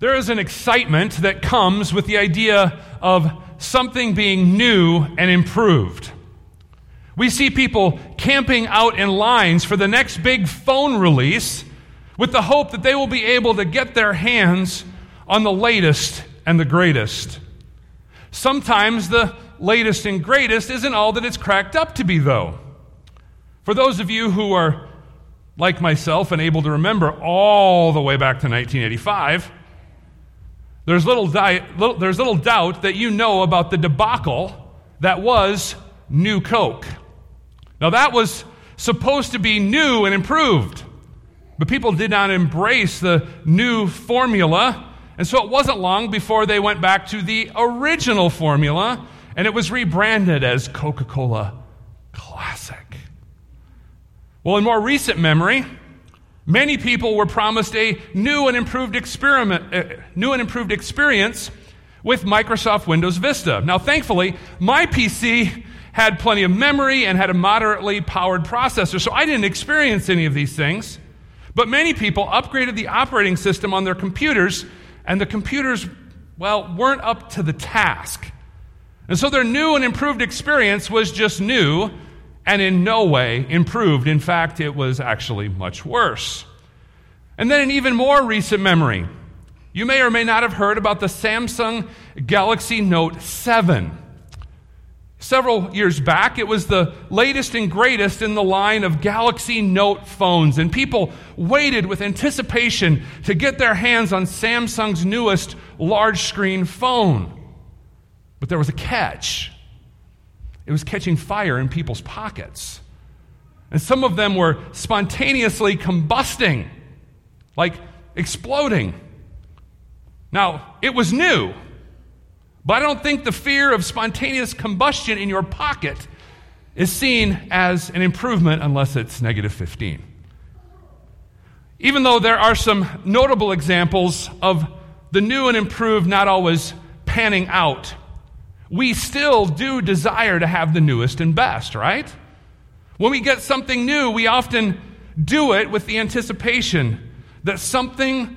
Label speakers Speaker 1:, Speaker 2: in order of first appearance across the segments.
Speaker 1: There is an excitement that comes with the idea of something being new and improved. We see people camping out in lines for the next big phone release with the hope that they will be able to get their hands on the latest and the greatest. Sometimes the latest and greatest isn't all that it's cracked up to be, though. For those of you who are like myself and able to remember all the way back to 1985, there's little, di- little, there's little doubt that you know about the debacle that was New Coke. Now, that was supposed to be new and improved, but people did not embrace the new formula. And so it wasn't long before they went back to the original formula, and it was rebranded as Coca Cola Classic. Well, in more recent memory, many people were promised a new and improved experiment, uh, new and improved experience with Microsoft Windows Vista. Now, thankfully, my PC had plenty of memory and had a moderately powered processor, so I didn't experience any of these things. But many people upgraded the operating system on their computers, and the computers, well, weren't up to the task. And so their new and improved experience was just new and in no way improved. In fact, it was actually much worse. And then, in even more recent memory, you may or may not have heard about the Samsung Galaxy Note 7. Several years back, it was the latest and greatest in the line of Galaxy Note phones, and people waited with anticipation to get their hands on Samsung's newest large screen phone. But there was a catch. It was catching fire in people's pockets. And some of them were spontaneously combusting, like exploding. Now, it was new, but I don't think the fear of spontaneous combustion in your pocket is seen as an improvement unless it's negative 15. Even though there are some notable examples of the new and improved not always panning out we still do desire to have the newest and best, right? When we get something new, we often do it with the anticipation that something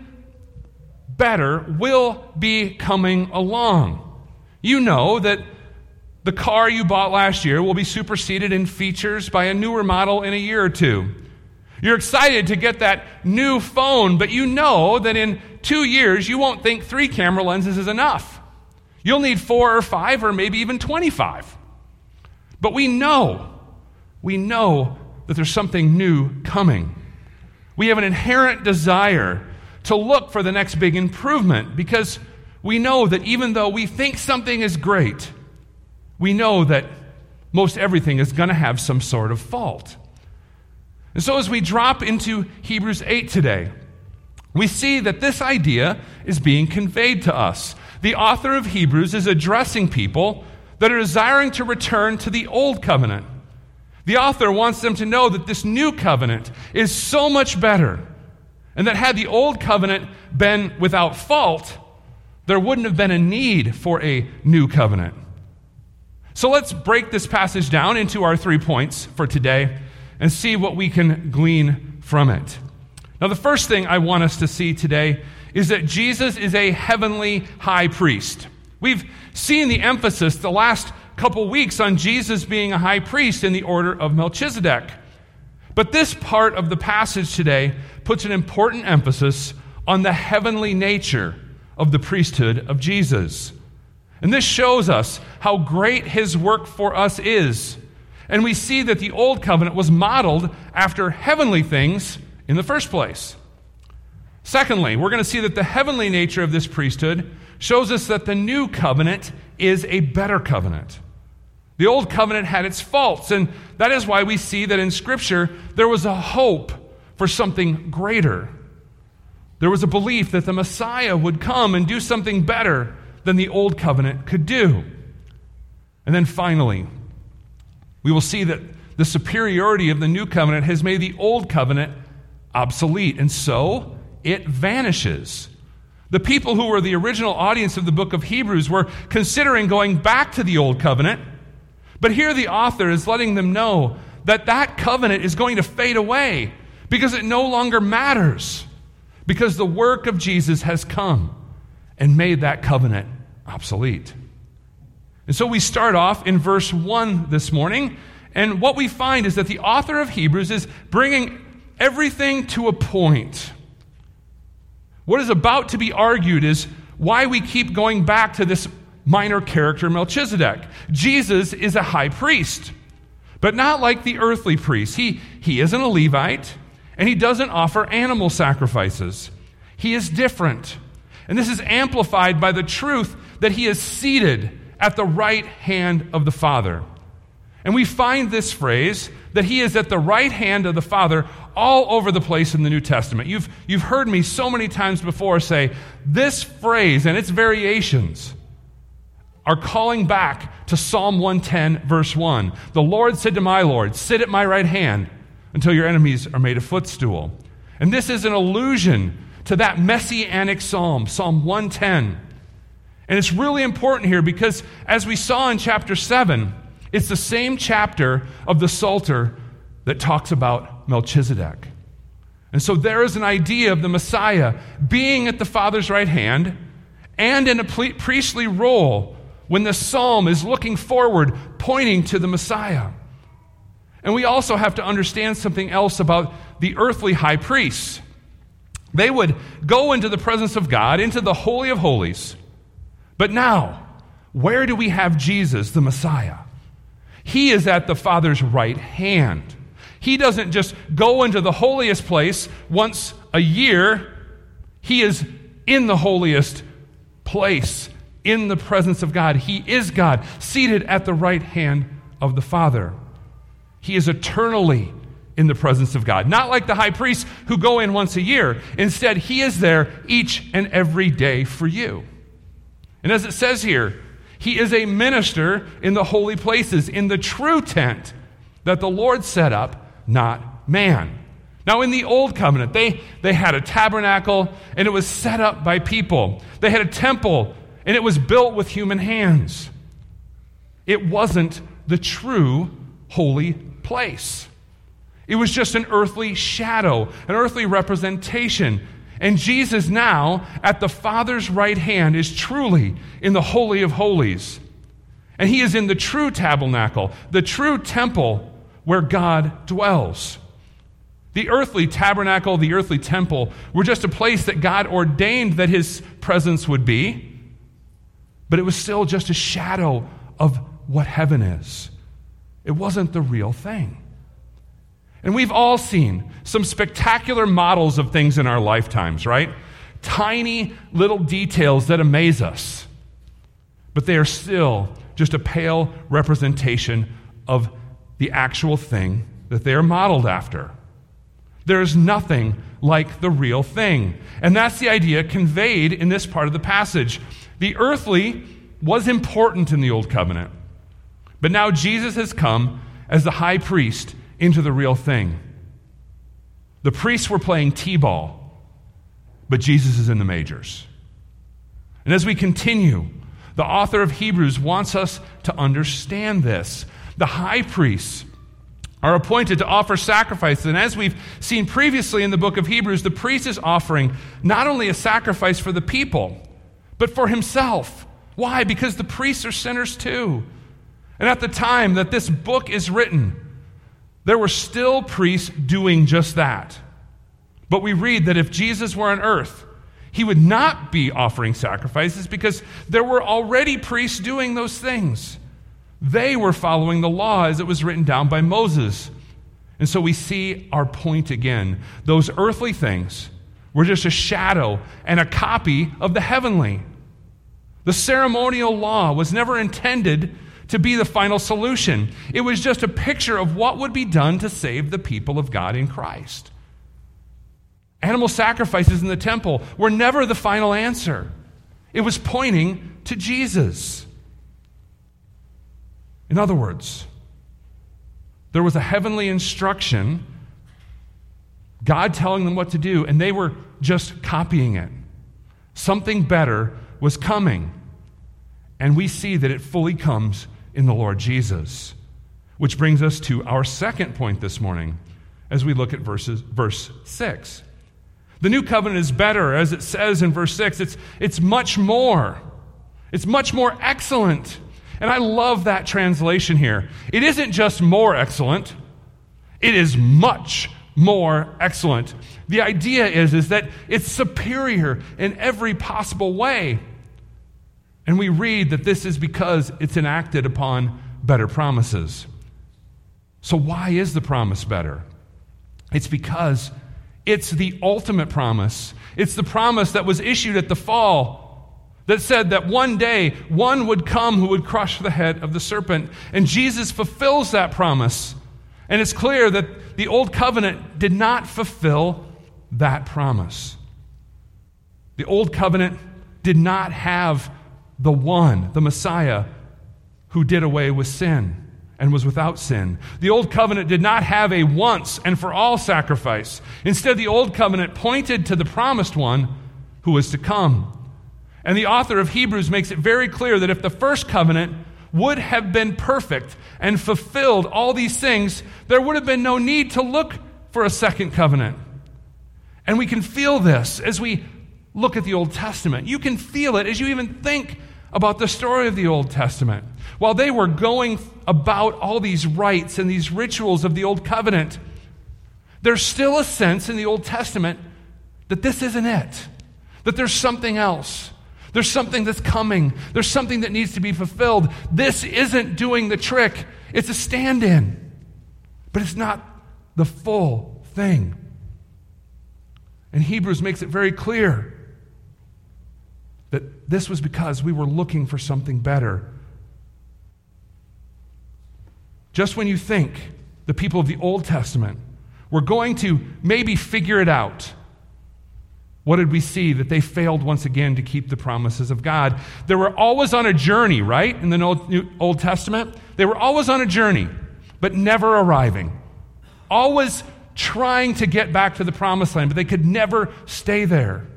Speaker 1: better will be coming along. You know that the car you bought last year will be superseded in features by a newer model in a year or two. You're excited to get that new phone, but you know that in two years you won't think three camera lenses is enough. You'll need four or five or maybe even 25. But we know, we know that there's something new coming. We have an inherent desire to look for the next big improvement because we know that even though we think something is great, we know that most everything is going to have some sort of fault. And so, as we drop into Hebrews 8 today, we see that this idea is being conveyed to us the author of Hebrews is addressing people that are desiring to return to the old covenant. The author wants them to know that this new covenant is so much better, and that had the old covenant been without fault, there wouldn't have been a need for a new covenant. So let's break this passage down into our three points for today and see what we can glean from it. Now, the first thing I want us to see today is that Jesus is a heavenly high priest. We've seen the emphasis the last couple weeks on Jesus being a high priest in the order of Melchizedek. But this part of the passage today puts an important emphasis on the heavenly nature of the priesthood of Jesus. And this shows us how great his work for us is. And we see that the old covenant was modeled after heavenly things in the first place. Secondly, we're going to see that the heavenly nature of this priesthood shows us that the new covenant is a better covenant. The old covenant had its faults, and that is why we see that in Scripture there was a hope for something greater. There was a belief that the Messiah would come and do something better than the old covenant could do. And then finally, we will see that the superiority of the new covenant has made the old covenant obsolete. And so, it vanishes. The people who were the original audience of the book of Hebrews were considering going back to the old covenant, but here the author is letting them know that that covenant is going to fade away because it no longer matters, because the work of Jesus has come. and made that covenant obsolete. And so we start off in verse 1 this morning, and what we find is that the author of Hebrews is bringing everything to a point. What is about to be argued is why we keep going back to this minor character, Melchizedek. Jesus is a high priest, but not like the earthly priest. He, he isn't a Levite, and he doesn't offer animal sacrifices. He is different. And this is amplified by the truth that he is seated at the right hand of the Father. And we find this phrase that he is at the right hand of the Father all over the place in the New Testament. You've, you've heard me so many times before say this phrase and its variations are calling back to Psalm 110, verse 1. The Lord said to my Lord, Sit at my right hand until your enemies are made a footstool. And this is an allusion to that messianic psalm, Psalm 110. And it's really important here because, as we saw in chapter 7, it's the same chapter of the Psalter that talks about Melchizedek. And so there is an idea of the Messiah being at the Father's right hand and in a priestly role when the psalm is looking forward, pointing to the Messiah. And we also have to understand something else about the earthly high priests. They would go into the presence of God, into the Holy of Holies. But now, where do we have Jesus, the Messiah? He is at the Father's right hand. He doesn't just go into the holiest place once a year, He is in the holiest place, in the presence of God. He is God, seated at the right hand of the Father. He is eternally in the presence of God. Not like the high priests who go in once a year. Instead, He is there each and every day for you. And as it says here, he is a minister in the holy places, in the true tent that the Lord set up, not man. Now, in the Old Covenant, they, they had a tabernacle and it was set up by people. They had a temple and it was built with human hands. It wasn't the true holy place. It was just an earthly shadow, an earthly representation. And Jesus, now at the Father's right hand, is truly in the Holy of Holies. And he is in the true tabernacle, the true temple where God dwells. The earthly tabernacle, the earthly temple, were just a place that God ordained that his presence would be, but it was still just a shadow of what heaven is. It wasn't the real thing. And we've all seen some spectacular models of things in our lifetimes, right? Tiny little details that amaze us. But they are still just a pale representation of the actual thing that they are modeled after. There is nothing like the real thing. And that's the idea conveyed in this part of the passage. The earthly was important in the Old Covenant, but now Jesus has come as the high priest into the real thing. The priests were playing T ball, but Jesus is in the majors. And as we continue, the author of Hebrews wants us to understand this. The high priests are appointed to offer sacrifices. And as we've seen previously in the book of Hebrews, the priest is offering not only a sacrifice for the people, but for himself. Why? Because the priests are sinners too. And at the time that this book is written, there were still priests doing just that. But we read that if Jesus were on earth, he would not be offering sacrifices because there were already priests doing those things. They were following the law as it was written down by Moses. And so we see our point again. Those earthly things were just a shadow and a copy of the heavenly. The ceremonial law was never intended to be the final solution. It was just a picture of what would be done to save the people of God in Christ. Animal sacrifices in the temple were never the final answer, it was pointing to Jesus. In other words, there was a heavenly instruction, God telling them what to do, and they were just copying it. Something better was coming. And we see that it fully comes in the Lord Jesus. Which brings us to our second point this morning as we look at verses, verse 6. The new covenant is better, as it says in verse 6. It's, it's much more. It's much more excellent. And I love that translation here. It isn't just more excellent, it is much more excellent. The idea is, is that it's superior in every possible way. And we read that this is because it's enacted upon better promises. So, why is the promise better? It's because it's the ultimate promise. It's the promise that was issued at the fall that said that one day one would come who would crush the head of the serpent. And Jesus fulfills that promise. And it's clear that the old covenant did not fulfill that promise. The old covenant did not have the one, the Messiah, who did away with sin and was without sin. The old covenant did not have a once and for all sacrifice. Instead, the old covenant pointed to the promised one who was to come. And the author of Hebrews makes it very clear that if the first covenant would have been perfect and fulfilled all these things, there would have been no need to look for a second covenant. And we can feel this as we look at the Old Testament. You can feel it as you even think about the story of the Old Testament. While they were going about all these rites and these rituals of the Old Covenant, there's still a sense in the Old Testament that this isn't it, that there's something else. There's something that's coming. There's something that needs to be fulfilled. This isn't doing the trick, it's a stand in, but it's not the full thing. And Hebrews makes it very clear that this was because we were looking for something better. Just when you think the people of the Old Testament were going to maybe figure it out, what did we see? That they failed once again to keep the promises of God. They were always on a journey, right? In the Old, Old Testament, they were always on a journey, but never arriving. Always trying to get back to the promised land, but they could never stay there.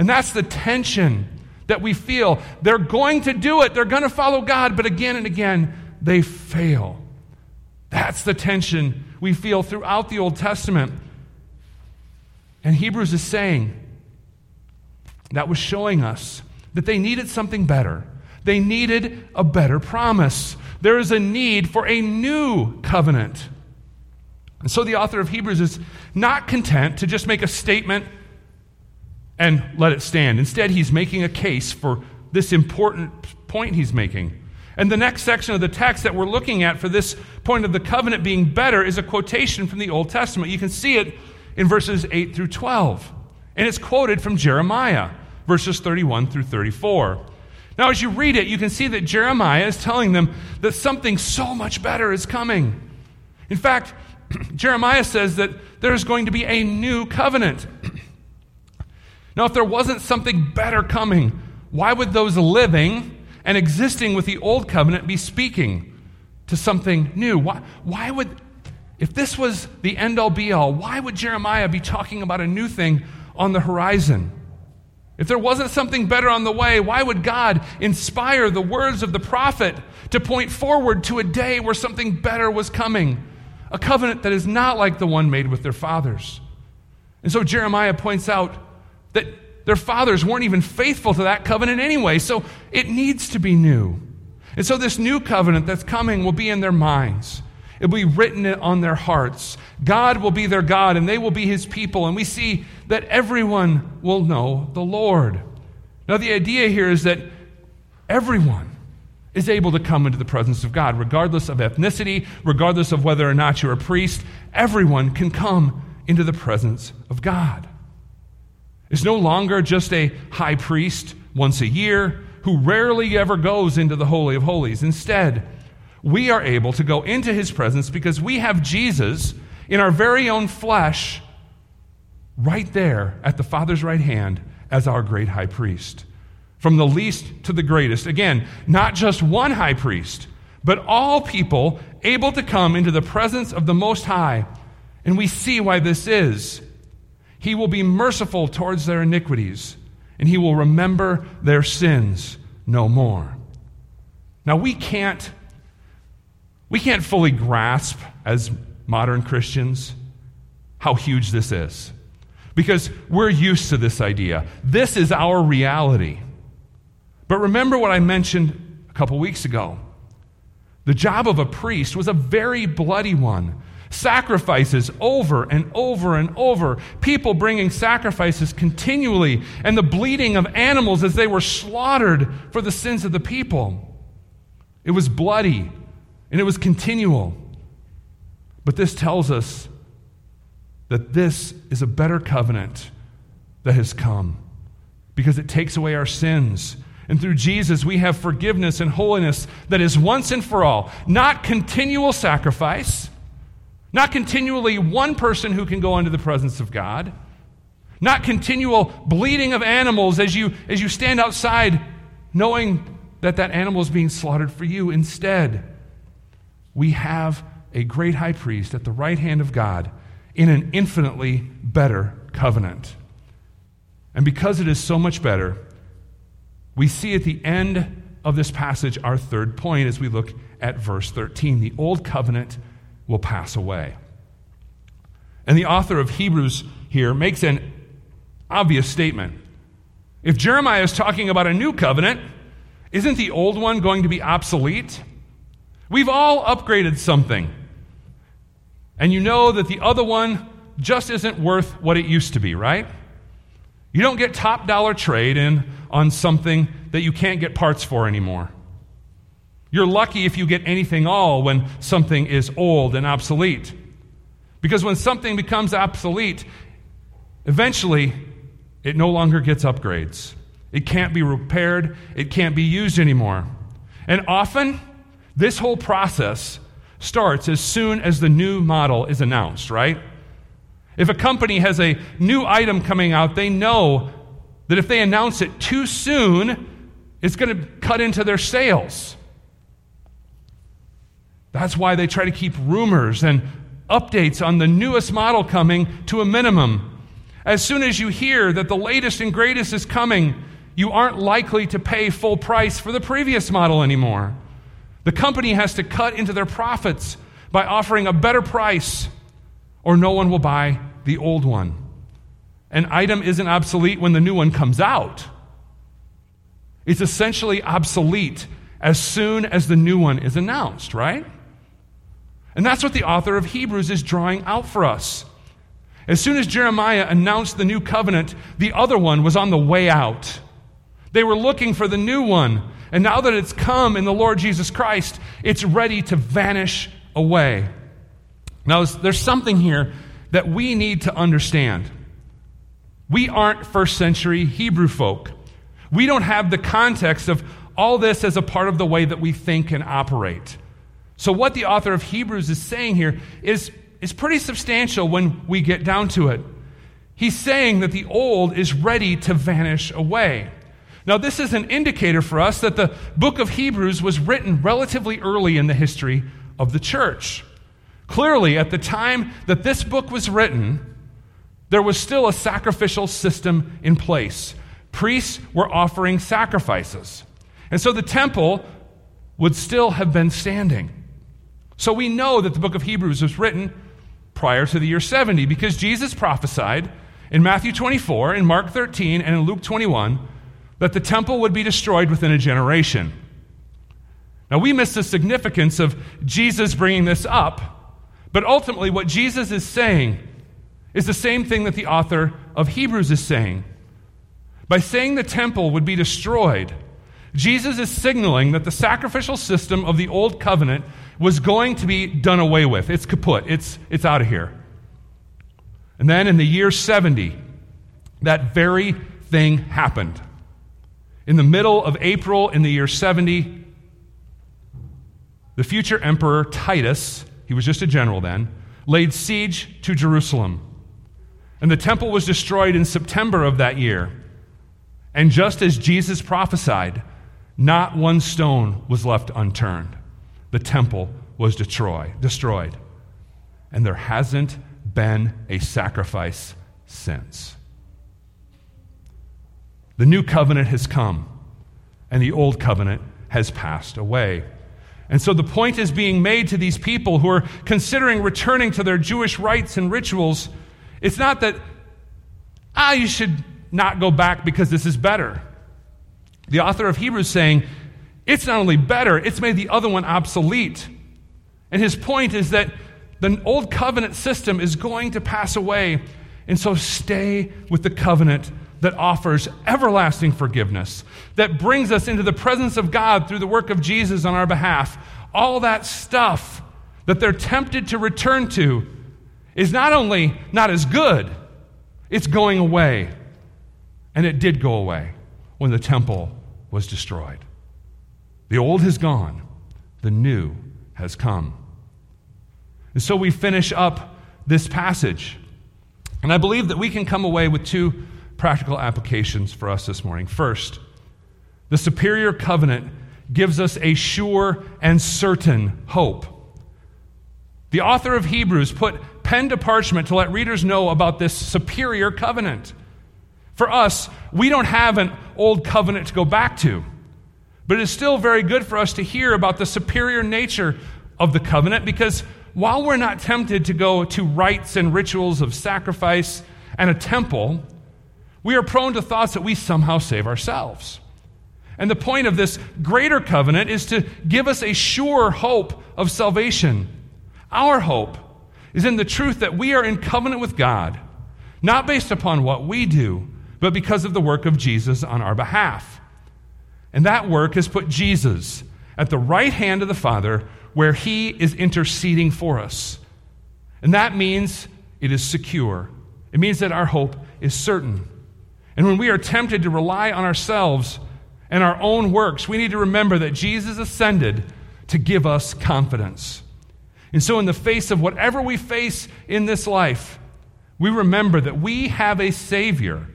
Speaker 1: And that's the tension that we feel. They're going to do it, they're going to follow God, but again and again, they fail. That's the tension we feel throughout the Old Testament. And Hebrews is saying that was showing us that they needed something better. They needed a better promise. There is a need for a new covenant. And so the author of Hebrews is not content to just make a statement and let it stand. Instead, he's making a case for this important point he's making. And the next section of the text that we're looking at for this point of the covenant being better is a quotation from the Old Testament. You can see it in verses 8 through 12. And it's quoted from Jeremiah, verses 31 through 34. Now, as you read it, you can see that Jeremiah is telling them that something so much better is coming. In fact, Jeremiah says that there's going to be a new covenant. now, if there wasn't something better coming, why would those living and existing with the old covenant be speaking to something new? Why, why would if this was the end all be all, why would Jeremiah be talking about a new thing on the horizon? If there wasn't something better on the way, why would God inspire the words of the prophet to point forward to a day where something better was coming? A covenant that is not like the one made with their fathers. And so Jeremiah points out that their fathers weren't even faithful to that covenant anyway, so it needs to be new. And so this new covenant that's coming will be in their minds. It will be written on their hearts. God will be their God, and they will be his people. And we see that everyone will know the Lord. Now, the idea here is that everyone is able to come into the presence of God, regardless of ethnicity, regardless of whether or not you're a priest. Everyone can come into the presence of God. It's no longer just a high priest once a year who rarely ever goes into the Holy of Holies. Instead, we are able to go into his presence because we have Jesus in our very own flesh right there at the Father's right hand as our great high priest. From the least to the greatest. Again, not just one high priest, but all people able to come into the presence of the Most High. And we see why this is. He will be merciful towards their iniquities, and he will remember their sins no more. Now, we can't we can't fully grasp as modern Christians how huge this is. because we're used to this idea. This is our reality. But remember what I mentioned a couple weeks ago. The job of a priest was a very bloody one. Sacrifices over and over and over. People bringing sacrifices continually, and the bleeding of animals as they were slaughtered for the sins of the people. It was bloody and it was continual. But this tells us that this is a better covenant that has come because it takes away our sins. And through Jesus, we have forgiveness and holiness that is once and for all, not continual sacrifice, not continually one person who can go into the presence of God, not continual bleeding of animals as you, as you stand outside knowing that that animal is being slaughtered for you. Instead, we have a great high priest at the right hand of God in an infinitely better covenant. And because it is so much better, we see at the end of this passage our third point as we look at verse 13. The old covenant will pass away. And the author of Hebrews here makes an obvious statement. If Jeremiah is talking about a new covenant, isn't the old one going to be obsolete? We've all upgraded something. And you know that the other one just isn't worth what it used to be, right? You don't get top dollar trade in on something that you can't get parts for anymore. You're lucky if you get anything all when something is old and obsolete. Because when something becomes obsolete, eventually it no longer gets upgrades. It can't be repaired, it can't be used anymore. And often, this whole process starts as soon as the new model is announced, right? If a company has a new item coming out, they know that if they announce it too soon, it's going to cut into their sales. That's why they try to keep rumors and updates on the newest model coming to a minimum. As soon as you hear that the latest and greatest is coming, you aren't likely to pay full price for the previous model anymore. The company has to cut into their profits by offering a better price, or no one will buy the old one. An item isn't obsolete when the new one comes out. It's essentially obsolete as soon as the new one is announced, right? And that's what the author of Hebrews is drawing out for us. As soon as Jeremiah announced the new covenant, the other one was on the way out. They were looking for the new one. And now that it's come in the Lord Jesus Christ, it's ready to vanish away. Now, there's something here that we need to understand. We aren't first century Hebrew folk. We don't have the context of all this as a part of the way that we think and operate. So, what the author of Hebrews is saying here is, is pretty substantial when we get down to it. He's saying that the old is ready to vanish away. Now, this is an indicator for us that the book of Hebrews was written relatively early in the history of the church. Clearly, at the time that this book was written, there was still a sacrificial system in place. Priests were offering sacrifices. And so the temple would still have been standing. So we know that the book of Hebrews was written prior to the year 70 because Jesus prophesied in Matthew 24, in Mark 13, and in Luke 21 that the temple would be destroyed within a generation. Now, we miss the significance of Jesus bringing this up, but ultimately, what Jesus is saying is the same thing that the author of Hebrews is saying. By saying the temple would be destroyed, Jesus is signaling that the sacrificial system of the old covenant was going to be done away with. It's kaput, it's, it's out of here. And then in the year 70, that very thing happened. In the middle of April in the year 70, the future emperor Titus, he was just a general then, laid siege to Jerusalem. And the temple was destroyed in September of that year. And just as Jesus prophesied, not one stone was left unturned. The temple was destroy, destroyed. And there hasn't been a sacrifice since. The new covenant has come, and the old covenant has passed away. And so the point is being made to these people who are considering returning to their Jewish rites and rituals. It's not that ah, you should not go back because this is better. The author of Hebrews saying, it's not only better, it's made the other one obsolete. And his point is that the old covenant system is going to pass away. And so stay with the covenant that offers everlasting forgiveness, that brings us into the presence of God through the work of Jesus on our behalf. All that stuff that they're tempted to return to is not only not as good, it's going away. And it did go away when the temple was destroyed. The old has gone, the new has come. And so we finish up this passage. And I believe that we can come away with two practical applications for us this morning. First, the superior covenant gives us a sure and certain hope. The author of Hebrews put pen to parchment to let readers know about this superior covenant. For us, we don't have an old covenant to go back to, but it is still very good for us to hear about the superior nature of the covenant because while we're not tempted to go to rites and rituals of sacrifice and a temple, we are prone to thoughts that we somehow save ourselves. And the point of this greater covenant is to give us a sure hope of salvation. Our hope is in the truth that we are in covenant with God, not based upon what we do, but because of the work of Jesus on our behalf. And that work has put Jesus at the right hand of the Father where he is interceding for us. And that means it is secure. It means that our hope is certain. And when we are tempted to rely on ourselves and our own works, we need to remember that Jesus ascended to give us confidence. And so, in the face of whatever we face in this life, we remember that we have a Savior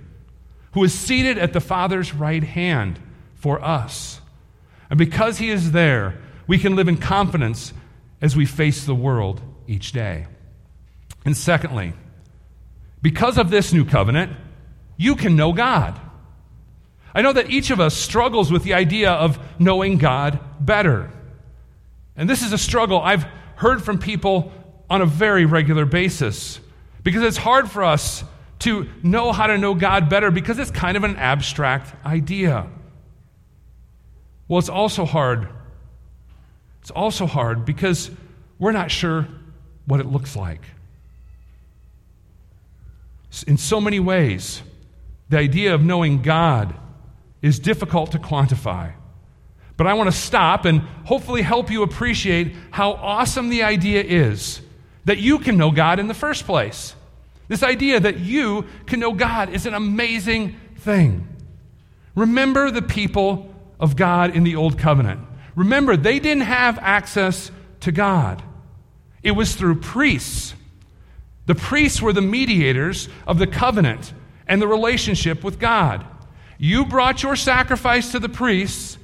Speaker 1: who is seated at the Father's right hand for us. And because he is there, we can live in confidence as we face the world each day. And secondly, because of this new covenant, you can know God. I know that each of us struggles with the idea of knowing God better. And this is a struggle I've heard from people on a very regular basis because it's hard for us to know how to know God better because it's kind of an abstract idea. Well, it's also hard. It's also hard because we're not sure what it looks like. In so many ways, the idea of knowing God is difficult to quantify. But I want to stop and hopefully help you appreciate how awesome the idea is that you can know God in the first place. This idea that you can know God is an amazing thing. Remember the people of God in the Old Covenant. Remember, they didn't have access to God, it was through priests. The priests were the mediators of the covenant and the relationship with God. You brought your sacrifice to the priests,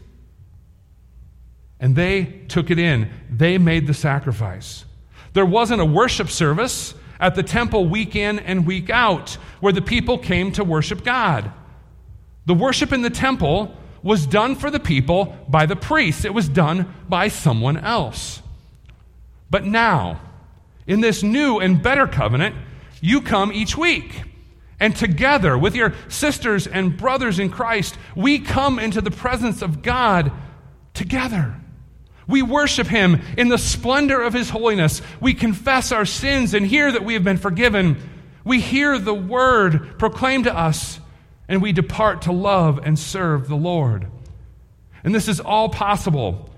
Speaker 1: and they took it in. They made the sacrifice. There wasn't a worship service at the temple week in and week out where the people came to worship God. The worship in the temple was done for the people by the priests, it was done by someone else. But now, in this new and better covenant, you come each week. And together with your sisters and brothers in Christ, we come into the presence of God together. We worship Him in the splendor of His holiness. We confess our sins and hear that we have been forgiven. We hear the word proclaimed to us, and we depart to love and serve the Lord. And this is all possible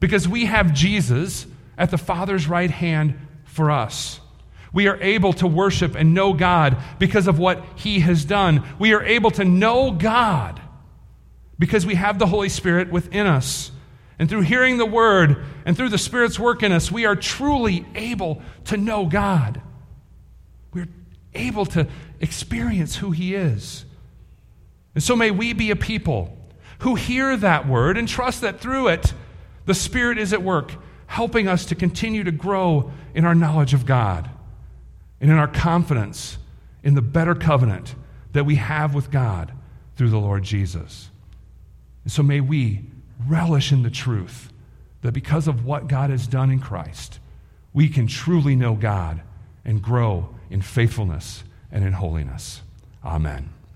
Speaker 1: because we have Jesus at the Father's right hand for us. We are able to worship and know God because of what He has done. We are able to know God because we have the Holy Spirit within us. And through hearing the word and through the Spirit's work in us, we are truly able to know God. We're able to experience who He is. And so may we be a people who hear that word and trust that through it, the Spirit is at work, helping us to continue to grow in our knowledge of God and in our confidence in the better covenant that we have with God through the Lord Jesus. And so may we relish in the truth that because of what God has done in Christ, we can truly know God and grow in faithfulness and in holiness. Amen.